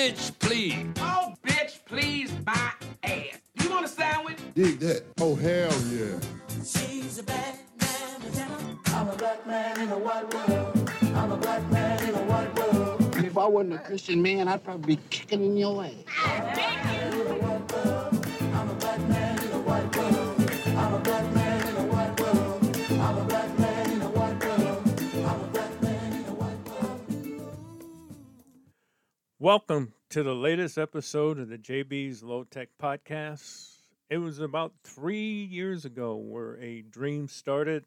bitch, please. Oh, bitch, please, my ass. You want a sandwich? Dig that. Oh, hell yeah. She's a bad man with. I'm a black man in a white world. I'm a black man in a white world. If I wasn't a Christian man, I'd probably be kicking in your ass. I'm a black man in a white world. I'm a black man in a white world. I'm a black man in a white world. I'm a black man in a white world. I'm a black man in a white world. Welcome to the latest episode of the Jaybees Low Tech Podcast. It was about three years ago where a dream started,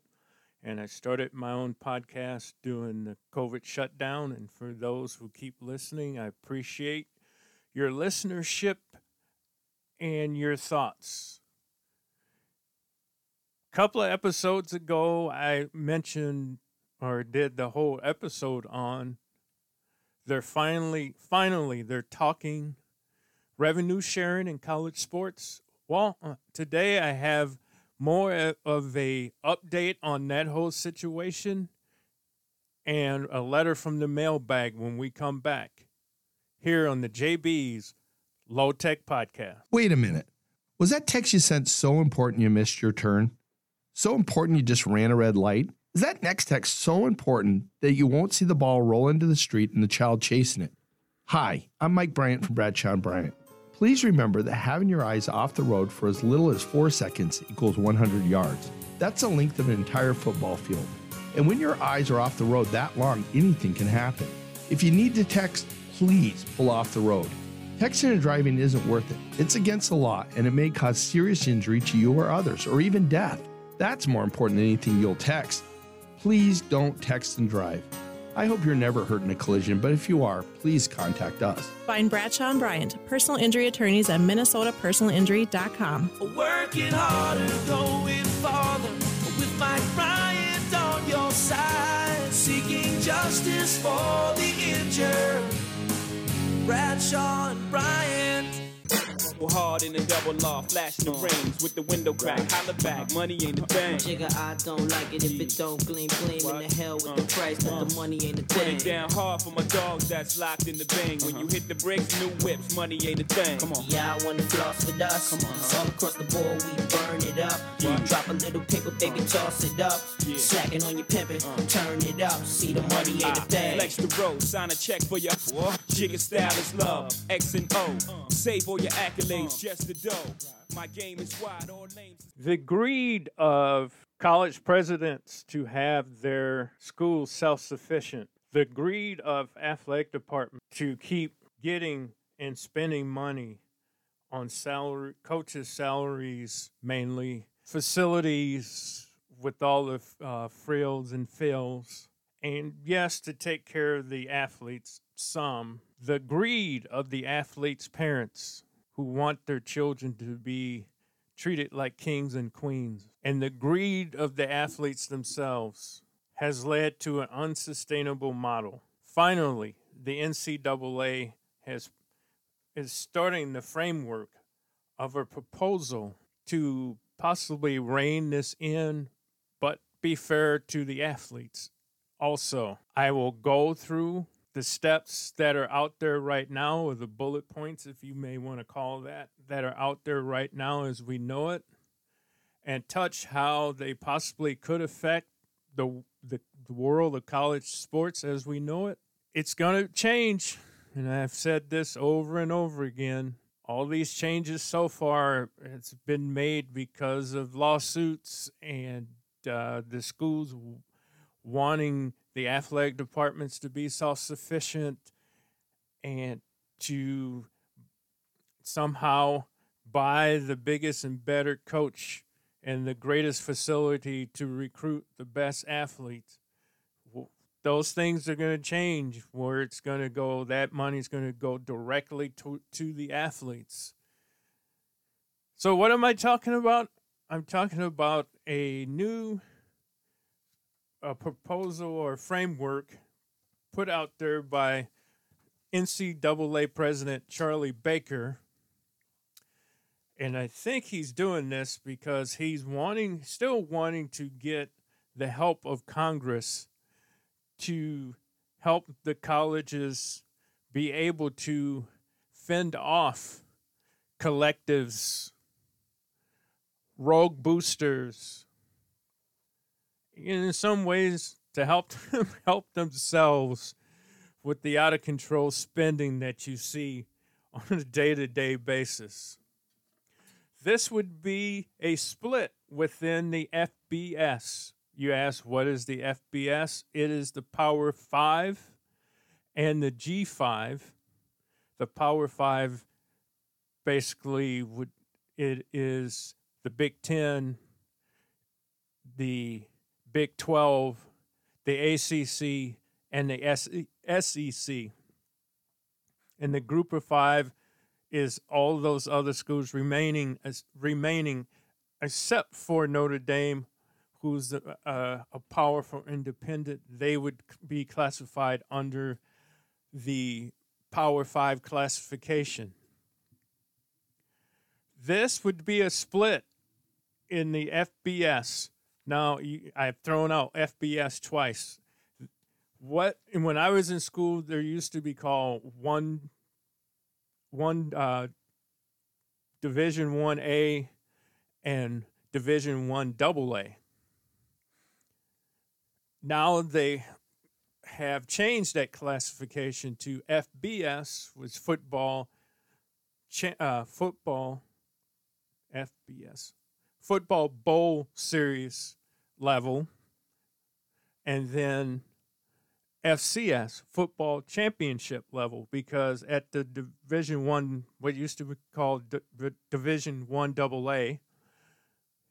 and I started my own podcast doing the COVID shutdown. And for those who keep listening, I appreciate your listenership and your thoughts. A couple of episodes ago, I mentioned or did the whole episode on they're finally finally they're talking revenue sharing in college sports well uh, today i have more of a update on that whole situation and a letter from the mailbag when we come back here on the Jaybees low tech podcast Wait a minute. Was that text you sent so important you missed your turn? So important you just ran a red light? Is that next text so important that you won't see the ball roll into the street and the child chasing it? Hi, I'm Mike Bryant from Bradshaw and Bryant. Please remember that having your eyes off the road for as little as four seconds equals 100 yards. That's the length of an entire football field. And when your eyes are off the road that long, anything can happen. If you need to text, please pull off the road. Texting and driving isn't worth it. It's against the law and it may cause serious injury to you or others, or even death. That's more important than anything you'll text. Please don't text and drive. I hope you're never hurt in a collision, but if you are, please contact us. Find Bradshaw and Bryant, personal injury attorneys at minnesotapersonalinjury.com. Working harder, going farther. With Mike Bryant on your side. Seeking justice for the injured. Bradshaw and Bryant. Go hard in the double law, flashing the rings with the window crack, holla back, money ain't a thing. Jigga, I don't like it if it don't gleam, gleam in the hell with the uh-huh. price, but the uh-huh. money ain't a Put thing. it down hard for my dogs that's locked in the bang. When you uh-huh. hit the bricks, new whips, money ain't a thing. Come on. Yeah, I wanna floss with us. Come on, all across the board, we burn it up. You drop a little pickle, baby, toss it up. Yeah. Slacking on your pimpin', uh. turn it up. See the money ain't a Ah, thing. Flex the road, sign a check for your Jigga style is love, X and O. Uh. Save all your accolades, just the dough. My game is wide, all lanes. the greed of college presidents to have their schools self-sufficient the greed of athletic department to keep getting and spending money on salary coaches salaries mainly facilities with all the uh, frills and fills and yes to take care of the athletes some the greed of the athletes parents who want their children to be treated like kings and queens. And the greed of the athletes themselves has led to an unsustainable model. Finally, the NCAA has is starting the framework of a proposal to possibly rein this in, but be fair to the athletes. Also, I will go through the steps that are out there right now, or the bullet points, if you may want to call that, that are out there right now as we know it, and touch how they possibly could affect the the, the world of college sports as we know it. It's going to change, and I've said this over and over again. All these changes so far it's been made because of lawsuits and uh, the schools wanting the athletic departments to be self sufficient and to somehow buy the biggest and better coach and the greatest facility to recruit the best athletes. Those things are going to change where it's going to go, that money's going to go directly to, to the athletes. So, what am I talking about? I'm talking about a new a proposal or framework put out there by NCAA President Charlie Baker. And I think he's doing this because he's wanting, still wanting to get the help of Congress to help the colleges be able to fend off collectives, rogue boosters, in some ways to help them help themselves with the out of control spending that you see on a day to day basis. This would be a split within the FBS. You ask, what is the FBS? It is the Power Five and the G5. The Power Five basically would it is the Big Ten, the Big Twelve, the ACC, and the SEC. And the Group of Five is all those other schools remaining as remaining, except for Notre Dame, who's a, a, a powerful independent. They would be classified under the Power Five classification. This would be a split in the FBS. Now I've thrown out FBS twice. What when I was in school, there used to be called one one uh, Division One A and Division One Double A. Now they have changed that classification to FBS, which football, uh, football, FBS, football bowl series level, and then FCS, football championship level, because at the Division One, what used to be called Division One Double A,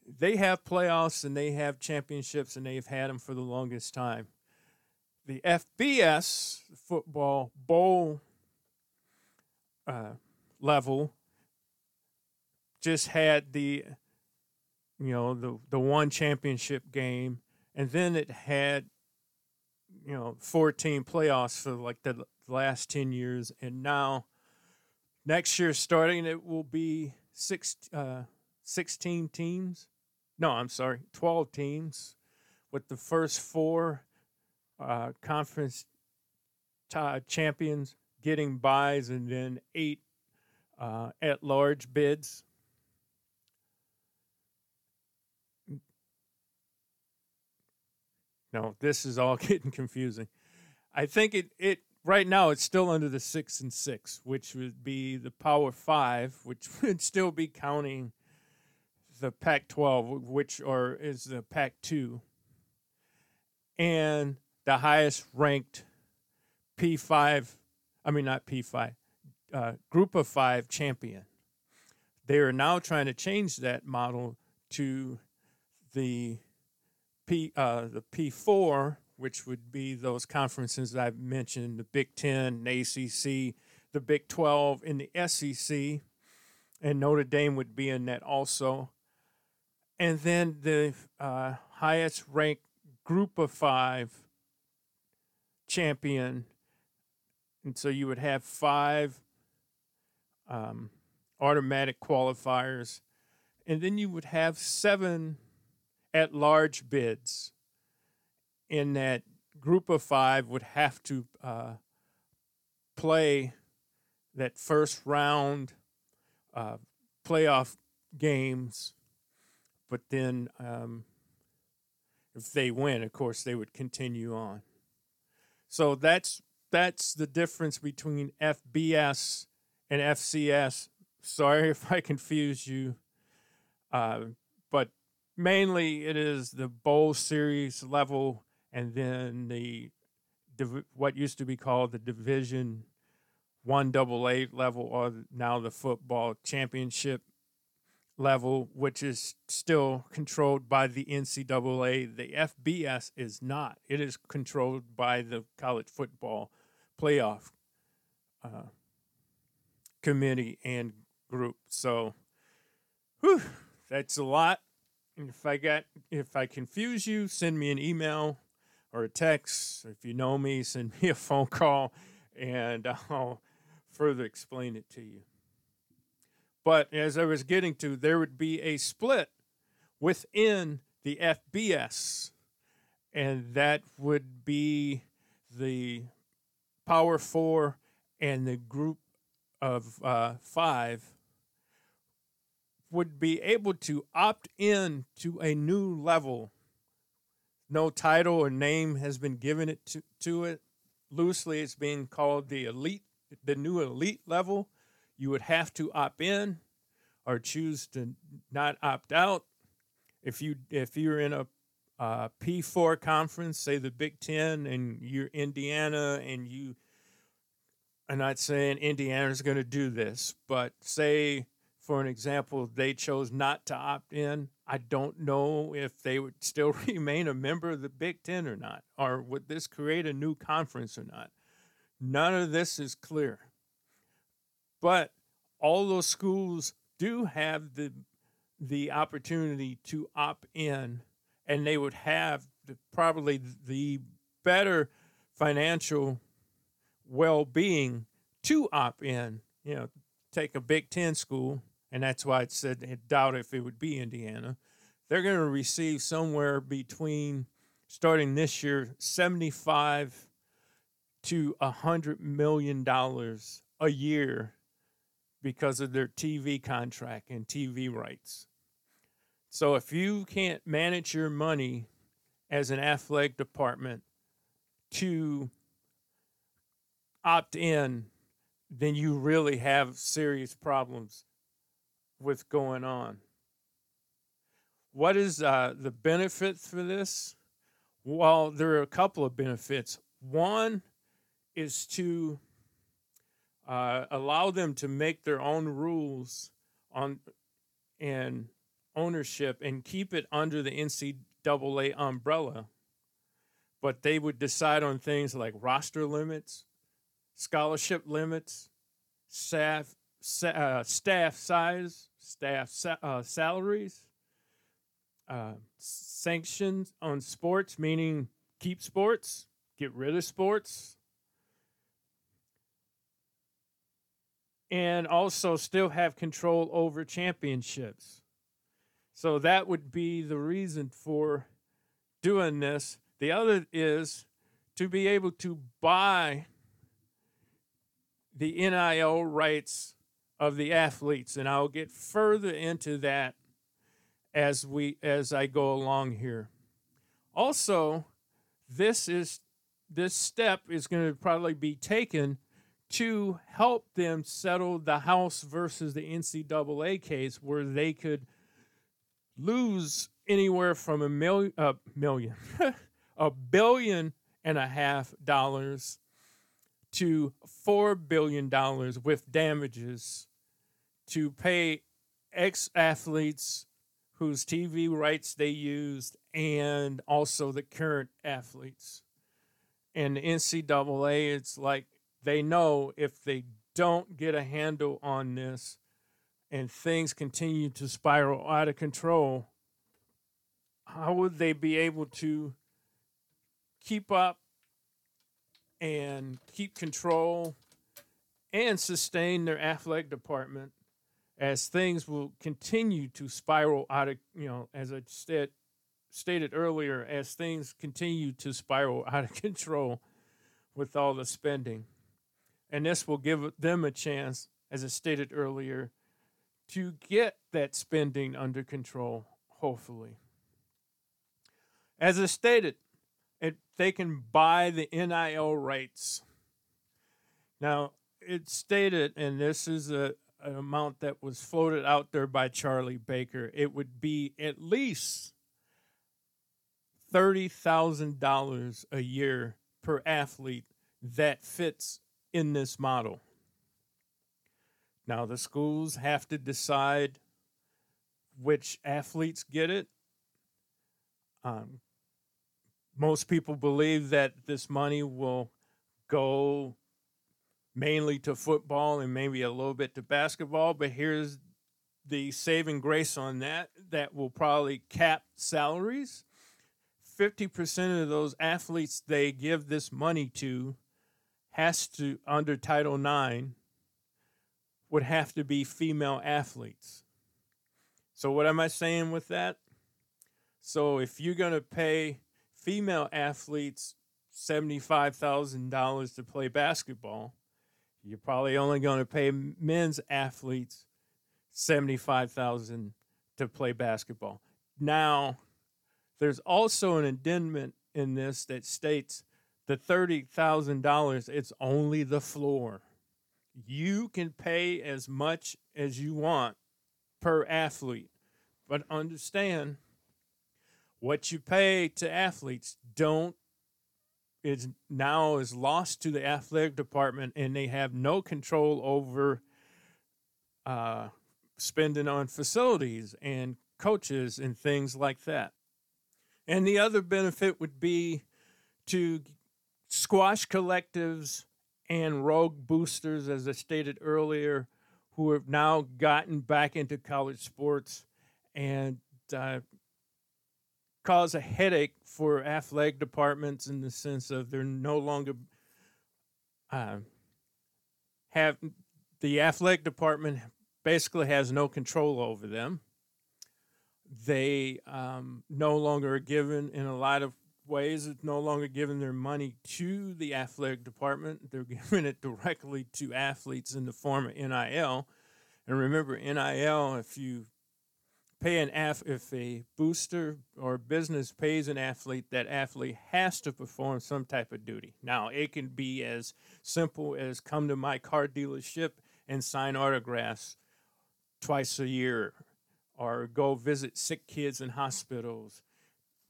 they have playoffs and they have championships and they've had them for the longest time. The FBS football bowl uh, level just had the you know the the one championship game. And then it had you know 14 playoffs for like the last 10 years. And now next year starting it will be six uh 16 teams. No i'm sorry 12 teams with the first four uh, conference t- champions getting buys and then eight uh, at large bids No, this is all getting confusing. I think it, it right now it's still under the six and six, which would be the Power Five, which would still be counting the Pac-12, which or is the Pac-2, and the highest ranked P5. I mean, not P5, uh, Group of Five champion. They are now trying to change that model to the P uh, the P four, which would be those conferences I've mentioned, the Big Ten, the ACC, the Big Twelve, and the SEC, and Notre Dame would be in that also. And then the uh, highest ranked Group of Five champion, and so you would have five um, automatic qualifiers, and then you would have seven at large bids in that group of five would have to uh, play that first round uh, playoff games, but then um, if they win, of course, they would continue on. So that's that's the difference between FBS and FCS. Sorry if I confuse you, uh, but mainly it is the bowl series level and then the what used to be called the division one double a level or now the football championship level which is still controlled by the ncaa the fbs is not. It is controlled by the college football playoff uh, committee and group. So whew, that's a lot if I got if I confuse you, send me an email or a text. If you know me, send me a phone call and I'll further explain it to you. But as I was getting to, there would be a split within the FBS, and that would be the Power Four and the Group of uh, five would be able to opt in to a new level. No title or name has been given it to, to it. Loosely, it's being called the elite, the new elite level. You would have to opt in or choose to not opt out. If you if you're in a uh, P4 conference, say the Big Ten, and you're Indiana, and you, I'm not saying Indiana's going to do this, but say, for an example, they chose not to opt in. I don't know if they would still remain a member of the Big Ten or not, or would this create a new conference or not. None of this is clear. But all those schools do have the the opportunity to opt in and they would have the, probably the better financial well-being to opt in. You know, take a Big Ten school, and that's why it said I doubt if it would be Indiana. They're going to receive somewhere between starting this year seventy-five to a hundred million dollars a year because of their TV contract and TV rights. So if you can't manage your money as an athletic department to opt in, then you really have serious problems with going on. What is uh, the benefit for this? Well, there are a couple of benefits. One is to uh, allow them to make their own rules on and ownership and keep it under the NCAA umbrella. But they would decide on things like roster limits, scholarship limits, staff uh, staff size, staff sa- uh, salaries, uh, sanctions on sports, meaning keep sports, get rid of sports, and also still have control over championships. So that would be the reason for doing this. The other is to be able to buy the NIL rights of the athletes and I'll get further into that as we as I go along here. Also, this is this step is going to probably be taken to help them settle the House versus the NCAA case where they could lose anywhere from a million, a million, a billion and a half dollars to four billion dollars with damages to pay ex athletes whose TV rights they used and also the current athletes. And the NCAA, it's like they know if they don't get a handle on this, and things continue to spiral out of control, how would they be able to keep up and keep control and sustain their athletic department as things will continue to spiral out of, you know, as I said, stated earlier, as things continue to spiral out of control with all the spending. And this will give them a chance, as I stated earlier, to get that spending under control, hopefully. As I stated, it, they can buy the NIL rights. Now, it's stated, and this is a, an amount that was floated out there by Charlie Baker, it would be at least $30,000 a year per athlete that fits in this model. Now, the schools have to decide which athletes get it. Um, most people believe that this money will go mainly to football and maybe a little bit to basketball, but here's the saving grace on that that will probably cap salaries. 50% of those athletes they give this money to has to under Title IX would have to be female athletes. So, what am I saying with that? So, if you're going to pay female athletes $75,000 to play basketball, You're probably only going to pay men's athletes seventy five thousand to play basketball. Now, there's also an addendum in this that states the thirty thousand dollars. It's only the floor. You can pay as much as you want per athlete, but understand what you pay to athletes don't is now is lost to the athletic department and they have no control over uh, spending on facilities and coaches and things like that. And the other benefit would be to squash collectives and rogue boosters, as I stated earlier, who have now gotten back into college sports and uh, cause a headache for athletic departments in the sense of they're no longer uh, have the athletic department basically has no control over them. They um, no longer are given in a lot of ways. It's no longer giving their money to the athletic department. They're giving it directly to athletes in the form of NIL. And remember, NIL, if you pay an ath- if a booster or business pays an athlete, that athlete has to perform some type of duty. Now, it can be as simple as come to my car dealership and sign autographs twice a year, or go visit sick kids in hospitals.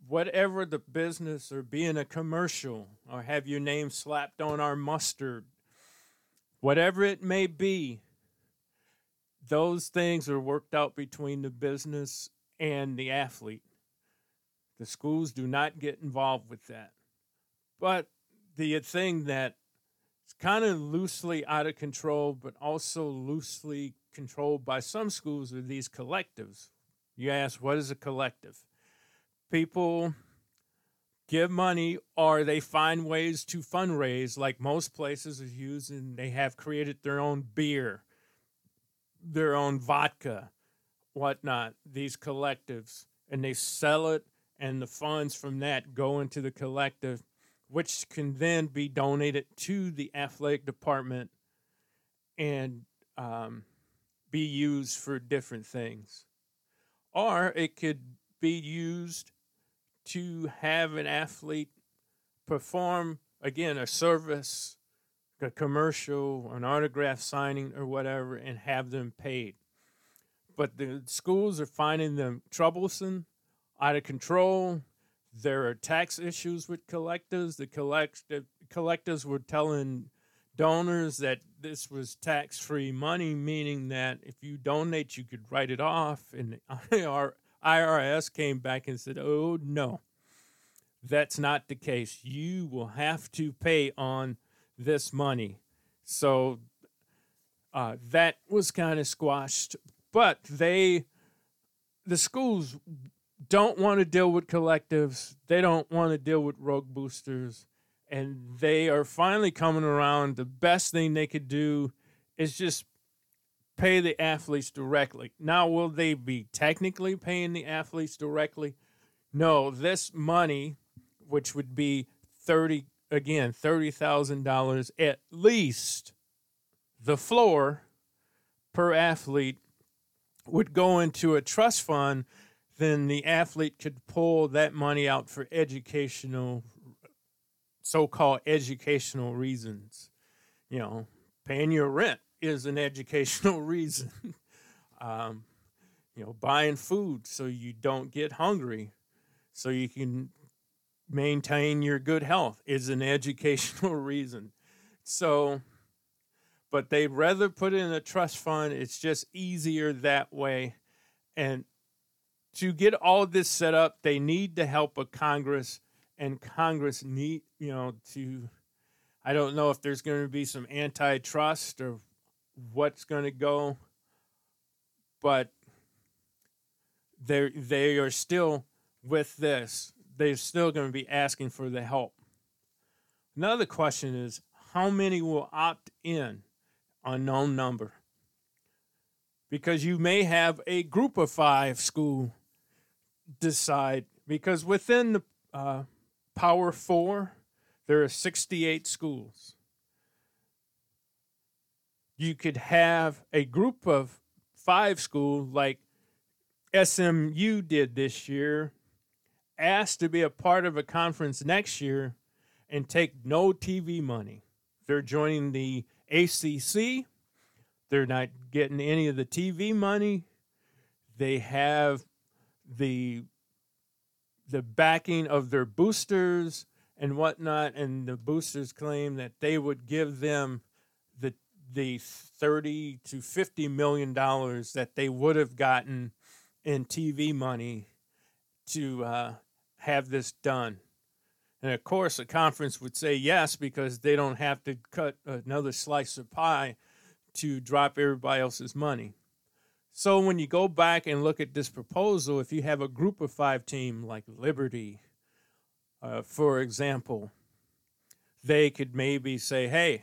Whatever the business, or be in a commercial, or have your name slapped on our mustard, whatever it may be, those things are worked out between the business and the athlete. The schools do not get involved with that. But the uh, thing that is kind of loosely out of control, but also loosely controlled by some schools are these collectives. You ask, what is a collective? People give money or they find ways to fundraise, like most places are using, they have created their own beer their own vodka, whatnot, these collectives, and they sell it, and the funds from that go into the collective, which can then be donated to the athletic department and um, be used for different things. Or it could be used to have an athlete perform, again, a service a commercial, an autograph signing, or whatever, and have them paid. But the schools are finding them troublesome, out of control. There are tax issues with collectives. The collect- collectives were telling donors that this was tax free money, meaning that if you donate, you could write it off. And the IRS came back and said, oh, no, that's not the case. You will have to pay on this money. So uh, that was kind of squashed. But they, the schools don't want to deal with collectives. They don't want to deal with rogue boosters. And they are finally coming around. The best thing they could do is just pay the athletes directly. Now, will they be technically paying the athletes directly? No, this money, which would be 30 again, $30,000 at least the floor per athlete would go into a trust fund, then the athlete could pull that money out for educational, so called educational reasons. You know, paying your rent is an educational reason. um, you know, buying food so you don't get hungry, so you can maintain your good health is an educational reason. So, but they'd rather put it in a trust fund. It's just easier that way. And to get all this set up, they need the help of Congress, and Congress need, you know, to. I don't know if there's going to be some antitrust or what's going to go, but they they are still with this they're still going to be asking for the help. Another question is how many will opt in? Unknown number. Because you may have a group of five school decide, because within the uh, Power Four, there are 68 schools. you could have a group of five schools like SMU did this year asked to be a part of a conference next year and take no TV money. They're joining the ACC. They're not getting any of the TV money. They have the the backing of their boosters and whatnot, and the boosters claim that they would give them the the thirty to fifty million dollars that they would have gotten in TV money to uh, have this done. And of course, the conference would say yes because they don't have to cut another slice of pie to drop everybody else's money. So when you go back and look at this proposal, if you have a group of five team like Liberty, uh, for example, they could maybe say, hey,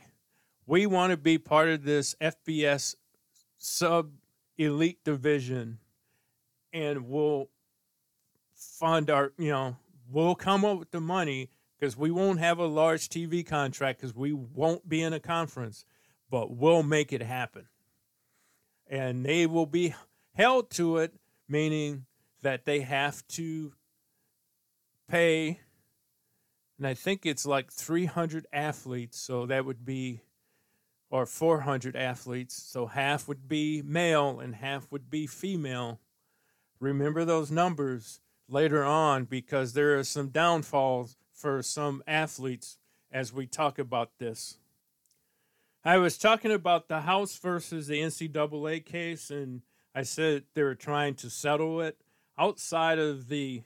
we want to be part of this FBS sub elite division and we'll fund our, you know, we'll come up with the money because we won't have a large TV contract because we won't be in a conference, but we'll make it happen. And they will be held to it, meaning that they have to pay, and I think it's like 300 athletes, so that would be, or 400 athletes, so half would be male and half would be female. Remember those numbers later on because there are some downfalls for some athletes as we talk about this. I was talking about the House versus the NCAA case, and I said they were trying to settle it outside of the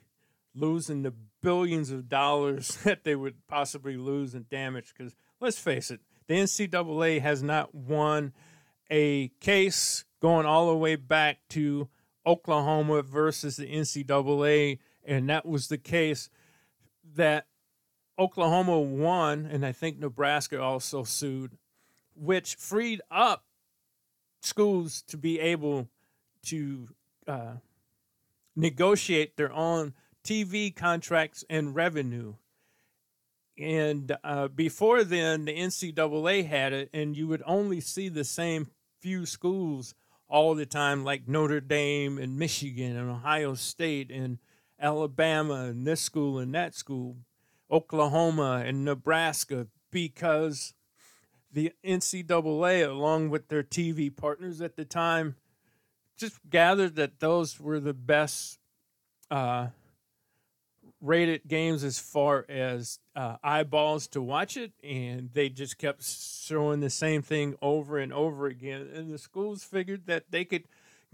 losing the billions of dollars that they would possibly lose in damage. Because let's face it, the NCAA has not won a case going all the way back to Oklahoma versus the NCAA, and that was the case that Oklahoma won, and I think Nebraska also sued, which freed up schools to be able to uh, negotiate their own TV contracts and revenue. And uh, before then, the NCAA had it, and you would only see the same few schools all the time, like Notre Dame and Michigan and Ohio State and Alabama and this school and that school, Oklahoma and Nebraska, because the NCAA, along with their TV partners at the time, just gathered that those were the best uh, rated games as far as uh, eyeballs to watch it, and they just kept showing the same thing over and over again. And the schools figured that they could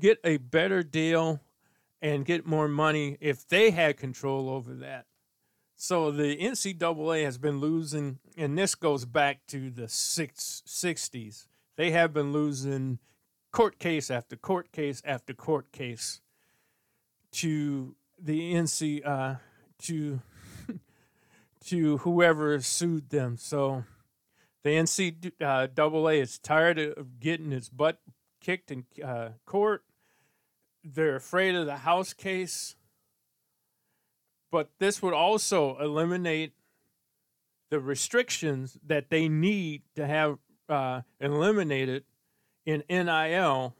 get a better deal and get more money if they had control over that. So the NCAA has been losing, and this goes back to the six, 60s. They have been losing court case after court case after court case to the NC uh, to to whoever sued them. So the NCAA is tired of getting its butt kicked in uh, court. They're afraid of the House case. But this would also eliminate the restrictions that they need to have uh, eliminated in NIL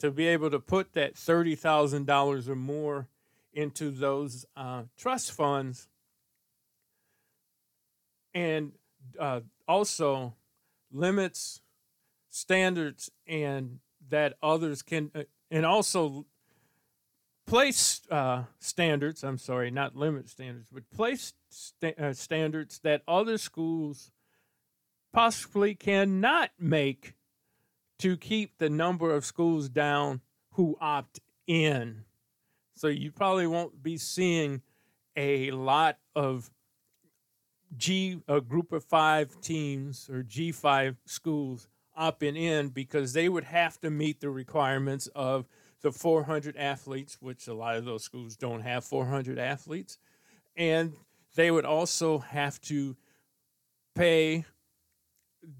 to be able to put that $30,000 or more into those uh, trust funds. And uh, also limits standards and that others can uh, and also place uh, standards i'm sorry not limit standards but place uh, standards that other schools possibly cannot make to keep the number of schools down who opt in so you probably won't be seeing a lot of G a group of five teams or G five schools opting in because they would have to meet the requirements of the 400 athletes, which a lot of those schools don't have 400 athletes, and they would also have to pay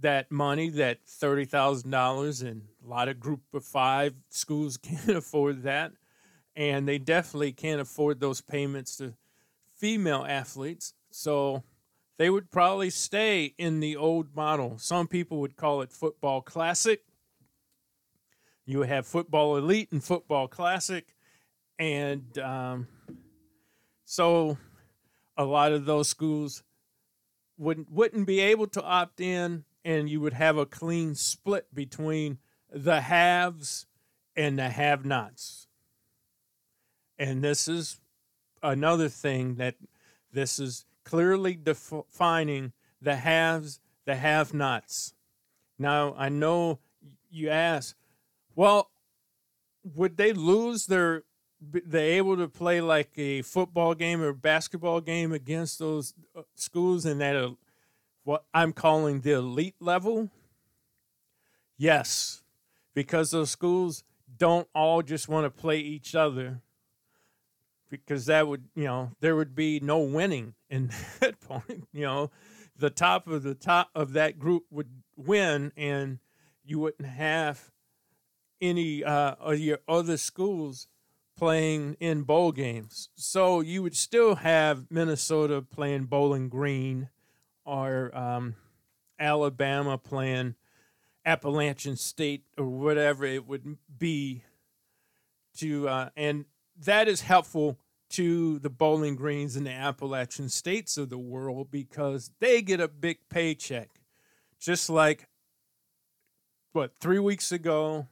that money, that thirty thousand dollars, and a lot of group of five schools can't afford that and they definitely can't afford those payments to female athletes. So they would probably stay in the old model. Some people would call it football classic, You have football elite and football classic, and um, so a lot of those schools wouldn't wouldn't be able to opt in, and you would have a clean split between the haves and the have-nots. And this is another thing that this is clearly defining the haves, the have-nots. Now I know you ask, well, would they lose their? They able to play like a football game or basketball game against those uh, schools in that uh, what I'm calling the elite level? Yes, because those schools don't all just want to play each other because that would you know there would be no winning in that point you know. The top of the top of that group would win and you wouldn't have any uh, of your other schools playing in bowl games. So you would still have minnesota playing bowling green or um, alabama playing appalachian state or whatever it would be to uh, and that is helpful to the Bowling Greens and the Appalachian states of the world because they get a big paycheck. Just like what three weeks ago,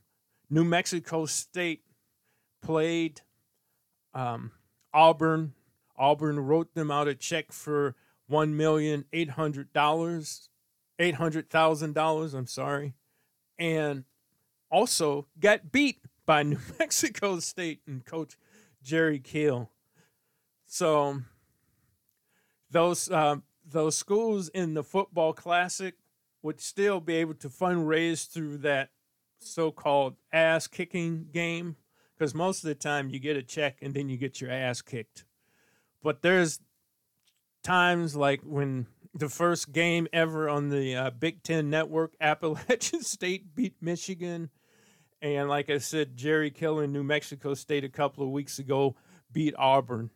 New Mexico State played um, Auburn. Auburn wrote them out a check for one million eight hundred dollars, eight hundred thousand dollars. I'm sorry, and also got beat by New Mexico State and Coach Jerry Kill. So those uh, those schools in the football classic would still be able to fundraise through that so-called ass kicking game because most of the time you get a check and then you get your ass kicked. But there's times like when the first game ever on the uh, Big Ten Network, Appalachian State beat Michigan. And like I said, Jerry Kill in New Mexico State a couple of weeks ago beat Auburn.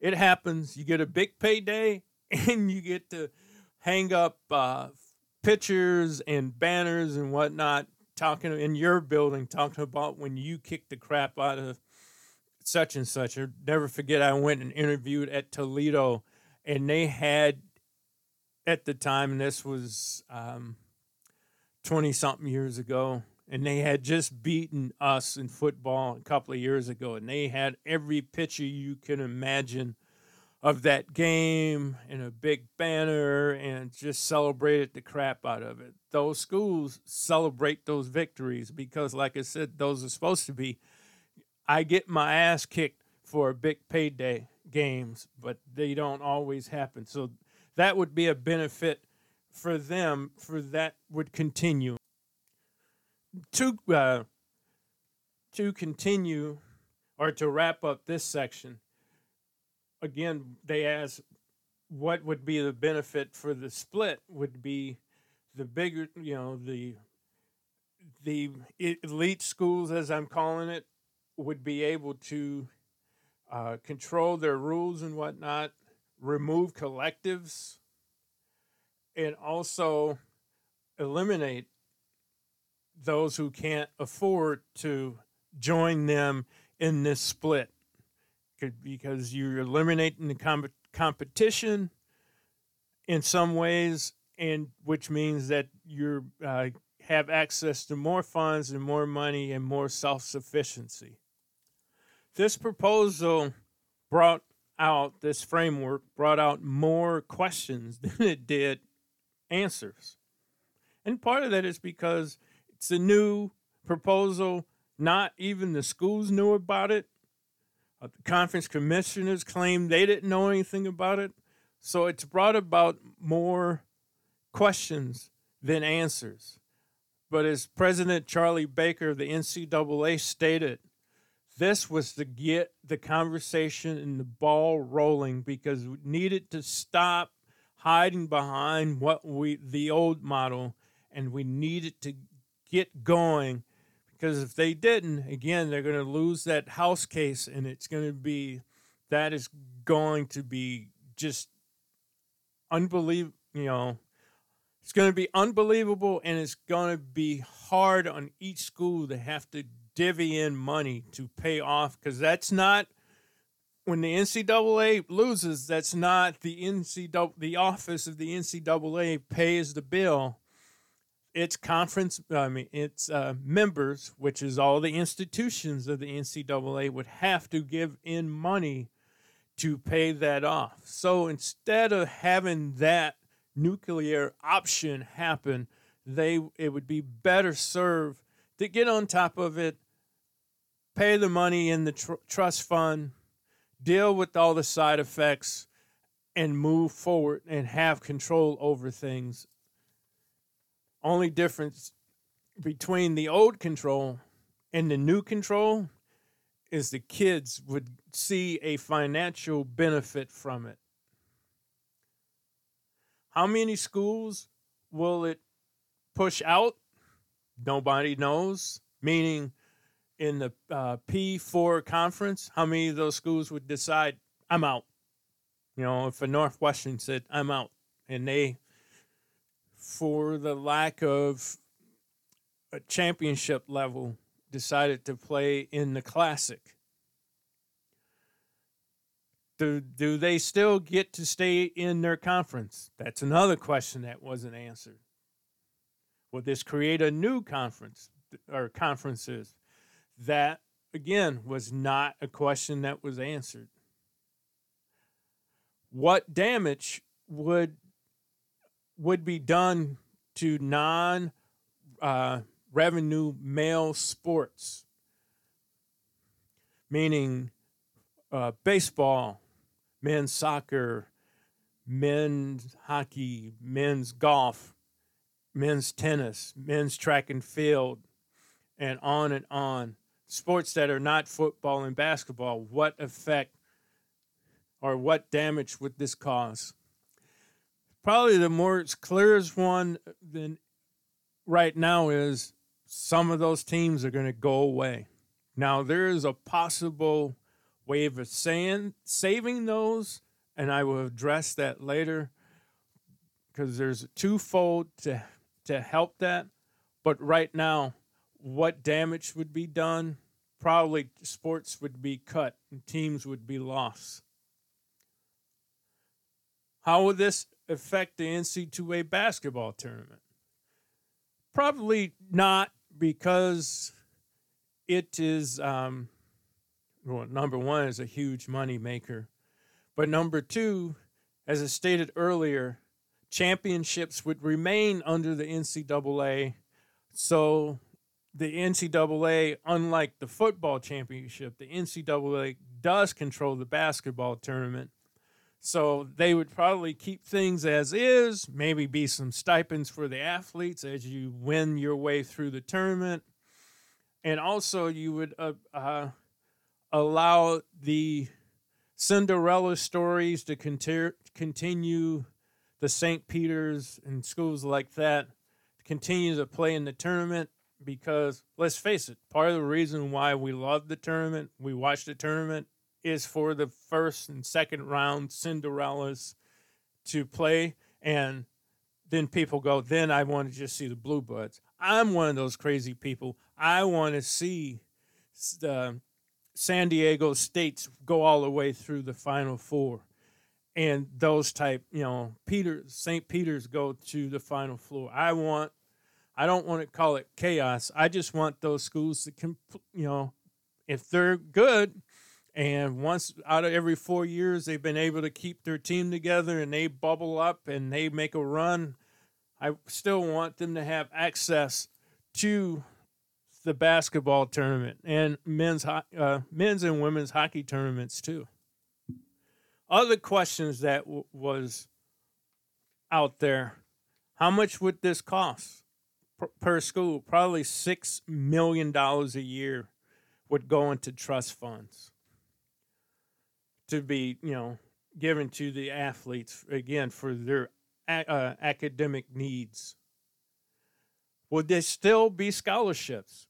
It happens. You get a big payday and you get to hang up uh, pictures and banners and whatnot talking in your building, talking about when you kicked the crap out of such and such. I'll never forget, I went and interviewed at Toledo and they had at the time, and this was 20 um, something years ago, and they had just beaten us in football a couple of years ago, and they had every picture you can imagine of that game and a big banner and just celebrated the crap out of it. Those schools celebrate those victories because, like I said, those are supposed to be. I get my ass kicked for big payday games, but they don't always happen. So that would be a benefit for them. For that would continue to uh, to continue or to wrap up this section. Again, they ask what would be the benefit for the split would be the bigger, you know, the the elite schools, as I'm calling it, would be able to uh, control their rules and whatnot, remove collectives, and also eliminate those who can't afford to join them in this split. Because you're eliminating the com- competition in some ways and which means that you uh, have access to more funds and more money and more self-sufficiency. This proposal brought out this framework brought out more questions than it did answers. And part of that is because it's a new proposal. Not even the schools knew about it. Uh, the conference commissioners claimed they didn't know anything about it. So it's brought about more questions than answers. But as President Charlie Baker of the NCAA stated, this was to get the conversation and the ball rolling because we needed to stop hiding behind what we the old model and we needed to get going because if they didn't, again, they're going to lose that house case, and it's going to be that is going to be just unbelievable. You know, It's going to be unbelievable, and it's going to be hard on each school to have to divvy in money to pay off because that's not when the NCAA loses. That's not the NCAA. The office of the NCAA pays the bill. It's conference. I mean, it's uh, members, which is all the institutions of the NCAA, would have to give in money to pay that off. So instead of having that nuclear option happen, they it would be better served to get on top of it, pay the money in the tr- trust fund, deal with all the side effects, and move forward and have control over things. Only difference between the old control and the new control is the kids would see a financial benefit from it. How many schools will it push out? Nobody knows. Meaning, in the uh, P4 conference, how many of those schools would decide, I'm out? You know, if a Northwestern said, I'm out, and they, for the lack of a championship level, decided to play in the Classic. Do, do they still get to stay in their conference? That's another question that wasn't answered. Will this create a new conference or conferences? That, again, was not a question that was answered. What damage would would be done to non uh, revenue male sports, meaning uh, baseball, men's soccer, men's hockey, men's golf, men's tennis, men's track and field, and on and on. Sports that are not football and basketball, what effect or what damage would this cause? Probably the more clearest one than right now is some of those teams are going to go away. Now, there is a possible way of saying saving those, and I will address that later because there's a twofold to to help that. But right now, what damage would be done? Probably sports would be cut and teams would be lost. How would this affect the NC2A basketball tournament? Probably not because it is um, well, number one is a huge money maker, but number two, as I stated earlier, championships would remain under the NCAA. So the NCAA, unlike the football championship, the NCAA does control the basketball tournament. So they would probably keep things as is, maybe be some stipends for the athletes as you win your way through the tournament. And also, you would uh, uh, allow the Cinderella stories to conti- continue, the St. Peter's and schools like that to continue to play in the tournament because let's face it, part of the reason why we love the tournament, we watch the tournament, is for the first and second round Cinderellas to play. And then people go, then I want to just see the Blue Bloods. I'm one of those crazy people. I want to see the San Diego States go all the way through the Final Four. And those type, you know, Peter St. Peter's go to the Final Four. I want I don't want to call it chaos. I just want those schools to, comp- you know, if they're good, and once out of every four years they've been able to keep their team together and they bubble up and they make a run, I still want them to have access to the basketball tournament and men's uh, men's and women's hockey tournaments too. Other questions that w- was out there: How much would this cost per, per school? Probably six million dollars a year would go into trust funds to be, you know, given to the athletes again for their uh, academic needs. Would there still be scholarships?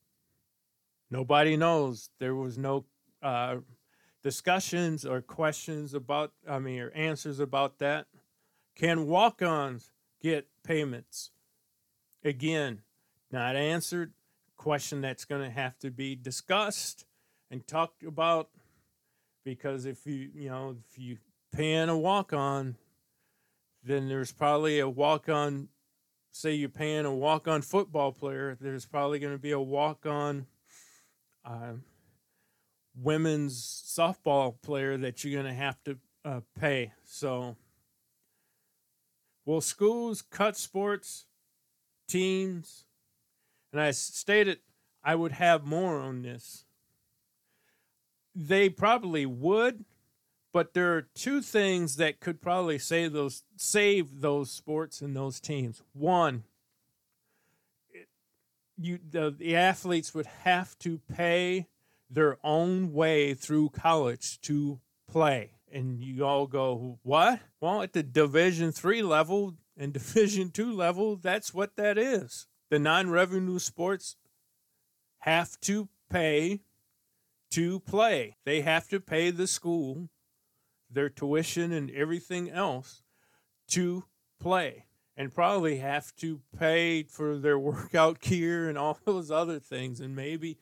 Nobody knows. There was no uh, discussions or questions about, I mean, or answers about that. Can walk ons get payments? again, not answered. Question that's going to have to be discussed and talked about because if you you know if you paying a walk on, then there's probably a walk on. Say you're a walk on football player, there's probably going to be a walk on uh, women's softball player that you're going to have to uh, pay. So, will schools cut sports teams? And I stated I would have more on this. They probably would, but there are two things that could probably save those save those sports and those teams. One, you the, the athletes would have to pay their own way through college to play. And you all go, what? Well, at the Division three level and Division two level, that's what that is. The non-revenue sports have to pay to play. They have to pay the school their tuition and everything else to play and probably have to pay for their workout gear and all those other things and maybe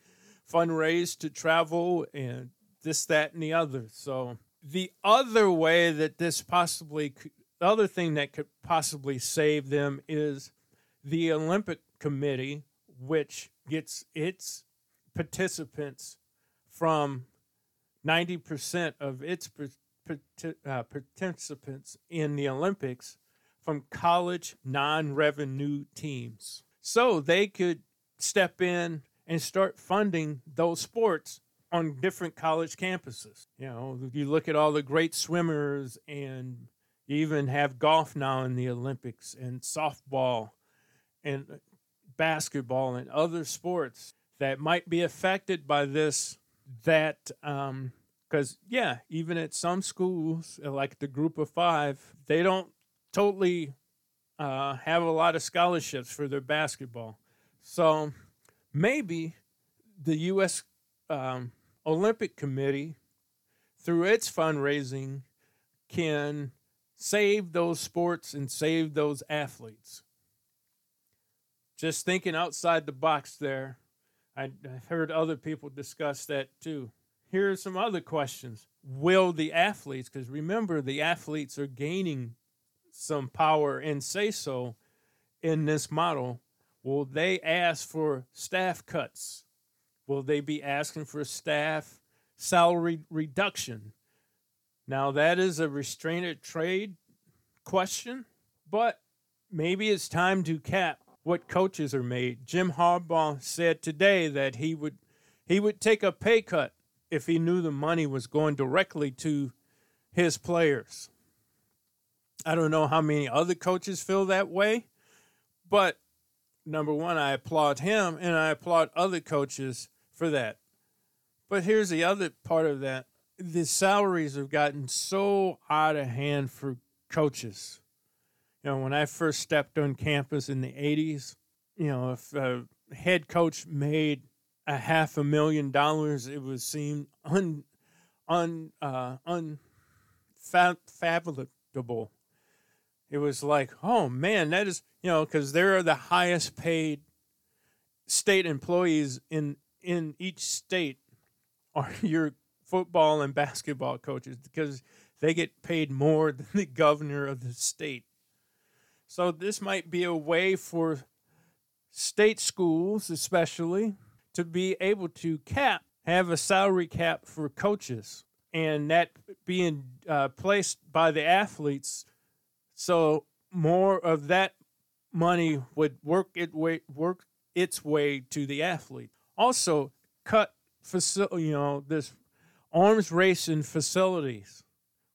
fundraise to travel and this that and the other so the other way that this possibly could, the other thing that could possibly save them is the olympic committee which gets its participants from 90% of its par- parti- uh, participants in the Olympics from college non revenue teams. So they could step in and start funding those sports on different college campuses. You know, you look at all the great swimmers and you even have golf now in the Olympics and softball and basketball and other sports that might be affected by this that um because yeah even at some schools like the group of five they don't totally uh, have a lot of scholarships for their basketball. So maybe the u.s um, olympic committee through its fundraising can save those sports and save those athletes. Just thinking outside the box there I, I've heard other people discuss that too. Here are some other questions. Will the athletes, because remember, the athletes are gaining some power and say so in this model, will they ask for staff cuts? Will they be asking for staff salary reduction? Now, that is a restrained trade question, but maybe it's time to cap what coaches are made. Jim Harbaugh said today that he would he would take a pay cut if he knew the money was going directly to his players. I don't know how many other coaches feel that way, but number one, I applaud him and I applaud other coaches for that. But here's the other part of that the salaries have gotten so out of hand for coaches. You know, when I first stepped on campus in the 80s, you know, if a head coach made a half a million dollars, it was seemed un, un, uh, unfathomable. It was like, oh man, that is, you know, because they're the highest paid state employees in in each state are your football and basketball coaches because they get paid more than the governor of the state. So this might be a way for state schools, especially, to be able to cap, have a salary cap for coaches, and that being uh, placed by the athletes. So more of that money would work it way work its way to the athlete. Also, cut facility, you know, this arms race in facilities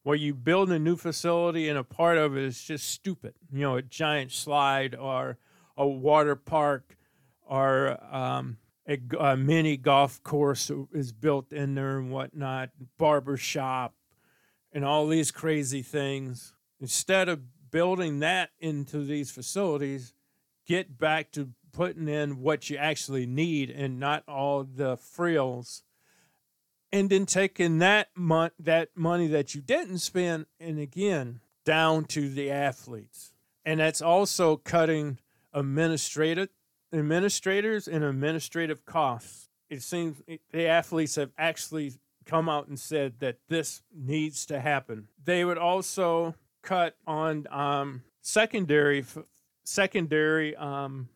where you build a new facility and a part of it is just stupid. You know, a giant slide or a water park or um, a, a mini golf course is built in there and whatnot, barber shop, and all these crazy things. Instead of building that into these facilities, get back to putting in what you actually need and not all the frills and then taking that mon- that money that you didn't spend and again down to the athletes and that's also cutting administrative administrators and administrative costs. It seems the athletes have actually come out and said that this needs to happen. They would also cut on um, secondary secondary um,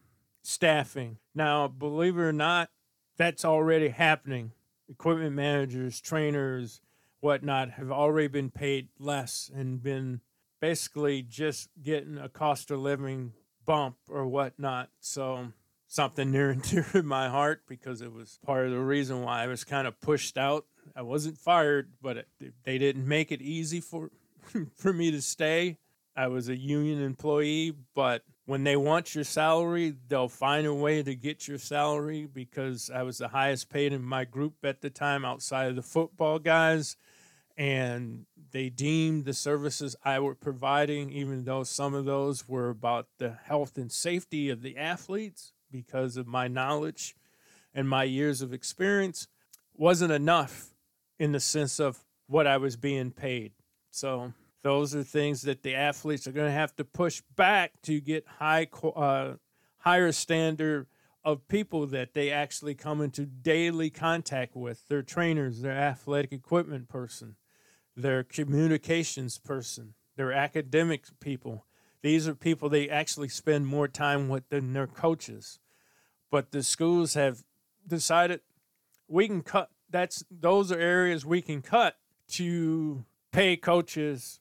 staffing. Now, believe it or not, that's already happening. Equipment managers, trainers, whatnot have already been paid less and been basically just getting a cost of living bump or whatnot. So something near and dear to my heart because it was part of the reason why I was kind of pushed out. I wasn't fired, but it, they didn't make it easy for for me to stay. I was a union employee, but when they want your salary, they'll find a way to get your salary because I was the highest paid in my group at the time outside of the football guys. And they deemed the services I were providing, even though some of those were about the health and safety of the athletes because of my knowledge and my years of experience, wasn't enough in the sense of what I was being paid. So those are things that the athletes are going to have to push back to get high, uh, higher standard of people that they actually come into daily contact with. Their trainers, their athletic equipment person, their communications person, their academic people. These are people they actually spend more time with than their coaches. But the schools have decided we can cut. That's those are areas we can cut to pay coaches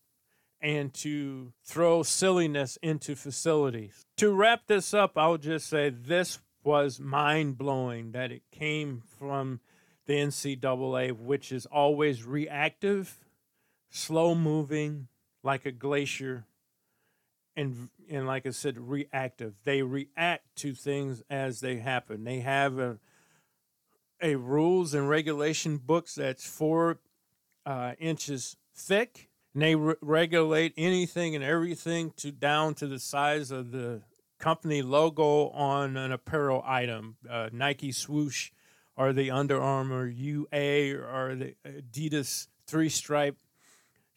and to throw silliness into facilities. To wrap this up, I'll just say this was mind blowing that it came from the NCAA, which is always reactive, slow moving, like a glacier, and and like I said, reactive. They react to things as they happen. They have a a rules and regulation books that's four uh, inches thick and they re- regulate anything and everything to down to the size of the company logo on an apparel item. Uh, nike swoosh or the under armour ua or the adidas three stripe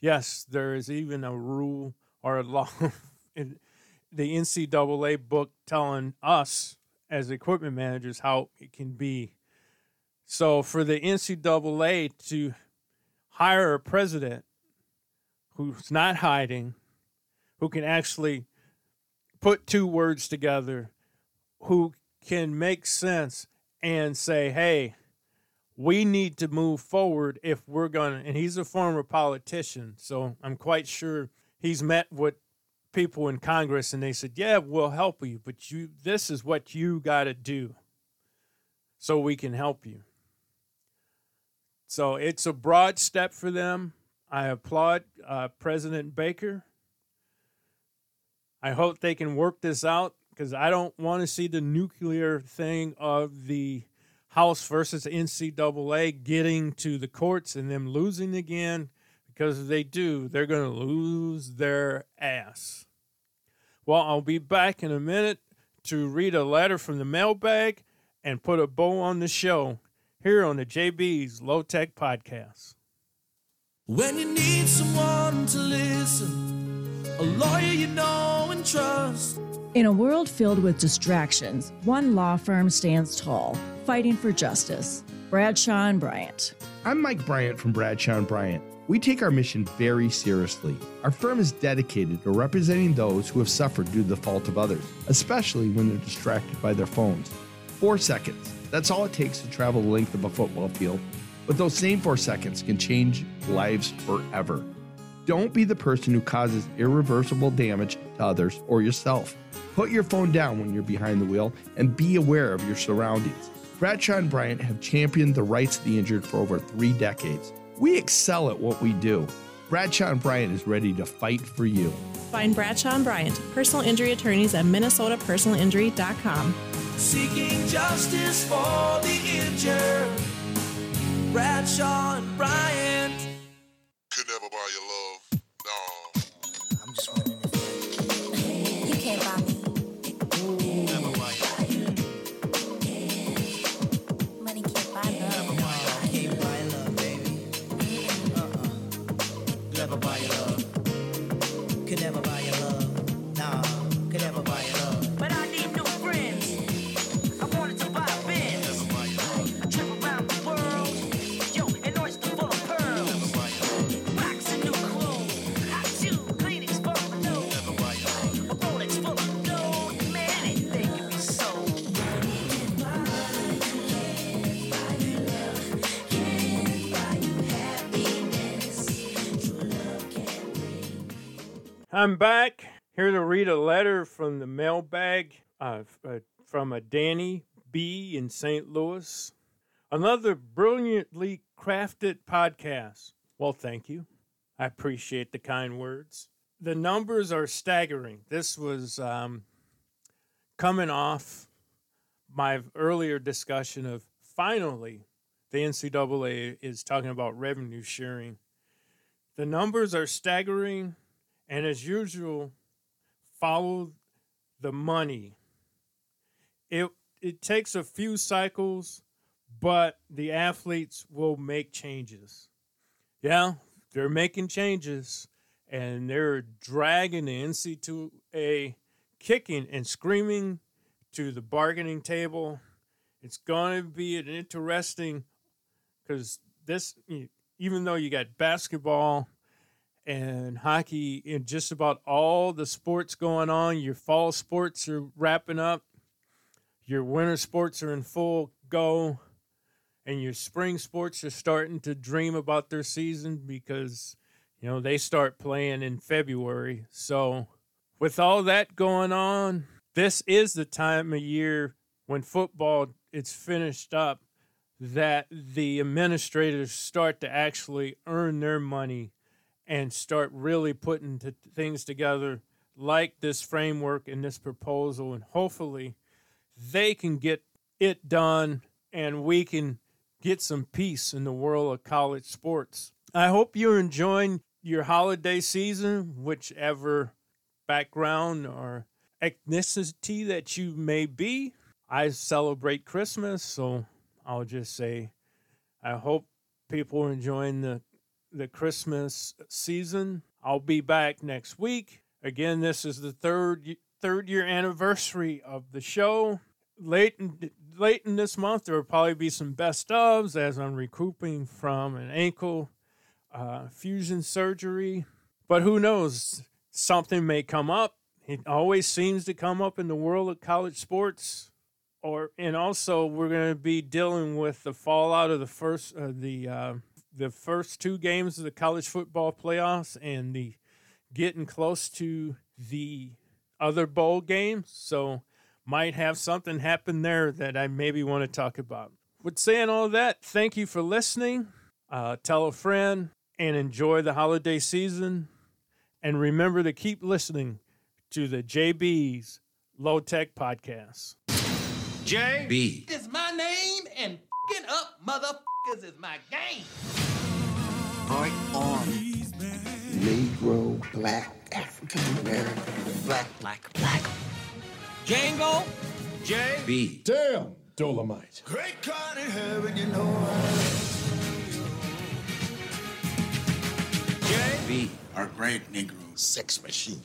yes there is even a rule or a law in the ncaa book telling us as equipment managers how it can be. So for the ncaa to hire a president who's not hiding, who can actually put two words together, who can make sense and say, hey, we need to move forward if we're going to. And he's a former politician, so I'm quite sure he's met with people in Congress and they said, yeah, we'll help you, but you, this is what you got to do so we can help you. So it's a broad step for them. I applaud uh, President Baker. I hope they can work this out because I don't want to see the nuclear thing of the House versus NCAA getting to the courts and them losing again because if they do, they're going to lose their ass. Well, I'll be back in a minute to read a letter from the mailbag and put a bow on the show here on the Jaybees Low Tech Podcast. When you need someone to listen, a lawyer you know and trust. In a world filled with distractions, one law firm stands tall, fighting for justice. Bradshaw and Bryant. I'm Mike Bryant from Bradshaw and Bryant. We take our mission very seriously. Our firm is dedicated to representing those who have suffered due to the fault of others, especially when they're distracted by their phones. Four seconds. That's all it takes to travel the length of a football field but those same four seconds can change lives forever. Don't be the person who causes irreversible damage to others or yourself. Put your phone down when you're behind the wheel and be aware of your surroundings. Bradshaw and Bryant have championed the rights of the injured for over three decades. We excel at what we do. Bradshaw and Bryant is ready to fight for you. Find Bradshaw and Bryant, personal injury attorneys at minnesotapersonalinjury.com. Seeking justice for the injured. Bradshaw and Bryant. I'm back here to read a letter from the mailbag uh, uh, from a Danny B in St. Louis. Another brilliantly crafted podcast. Well, thank you. I appreciate the kind words. The numbers are staggering. This was um, coming off my earlier discussion of finally the NCAA is talking about revenue sharing. The numbers are staggering, and as usual, follow the money. It it takes a few cycles, but the athletes will make changes. Yeah, they're making changes, and they're dragging the NCAA kicking and screaming to the bargaining table. It's going to be an interesting because this, even though you got basketball and hockey and just about all the sports going on, your fall sports are wrapping up, your winter sports are in full go, and your spring sports are starting to dream about their season because you know they start playing in February. So, with all that going on, this is the time of year when football is finished up that the administrators start to actually earn their money and start really putting t- things together like this framework and this proposal and hopefully they can get it done and we can get some peace in the world of college sports. I hope you're enjoying your holiday season, whichever background or ethnicity that you may be. I celebrate Christmas, so I'll just say I hope people are enjoying the the Christmas season. I'll be back next week. Again, this is the third third year anniversary of the show. Late in, late in this month, there will probably be some best ofs as I'm recouping from an ankle uh, fusion surgery. But who knows? Something may come up. It always seems to come up in the world of college sports. Or and also we're going to be dealing with the fallout of the first uh, the uh, the first two games of the college football playoffs and the getting close to the other bowl games. So might have something happen there that I maybe want to talk about. With saying all that, thank you for listening. Uh, tell a friend and enjoy the holiday season. And remember to keep listening to the Jaybees Low Tech Podcast. J B. is my name, and fing up motherfuckers is my game. On. Negro, black, African American, black, black, black. Django, J B. Damn, Dolomite. Great God in heaven, you know I J B. Our great Negro sex machine.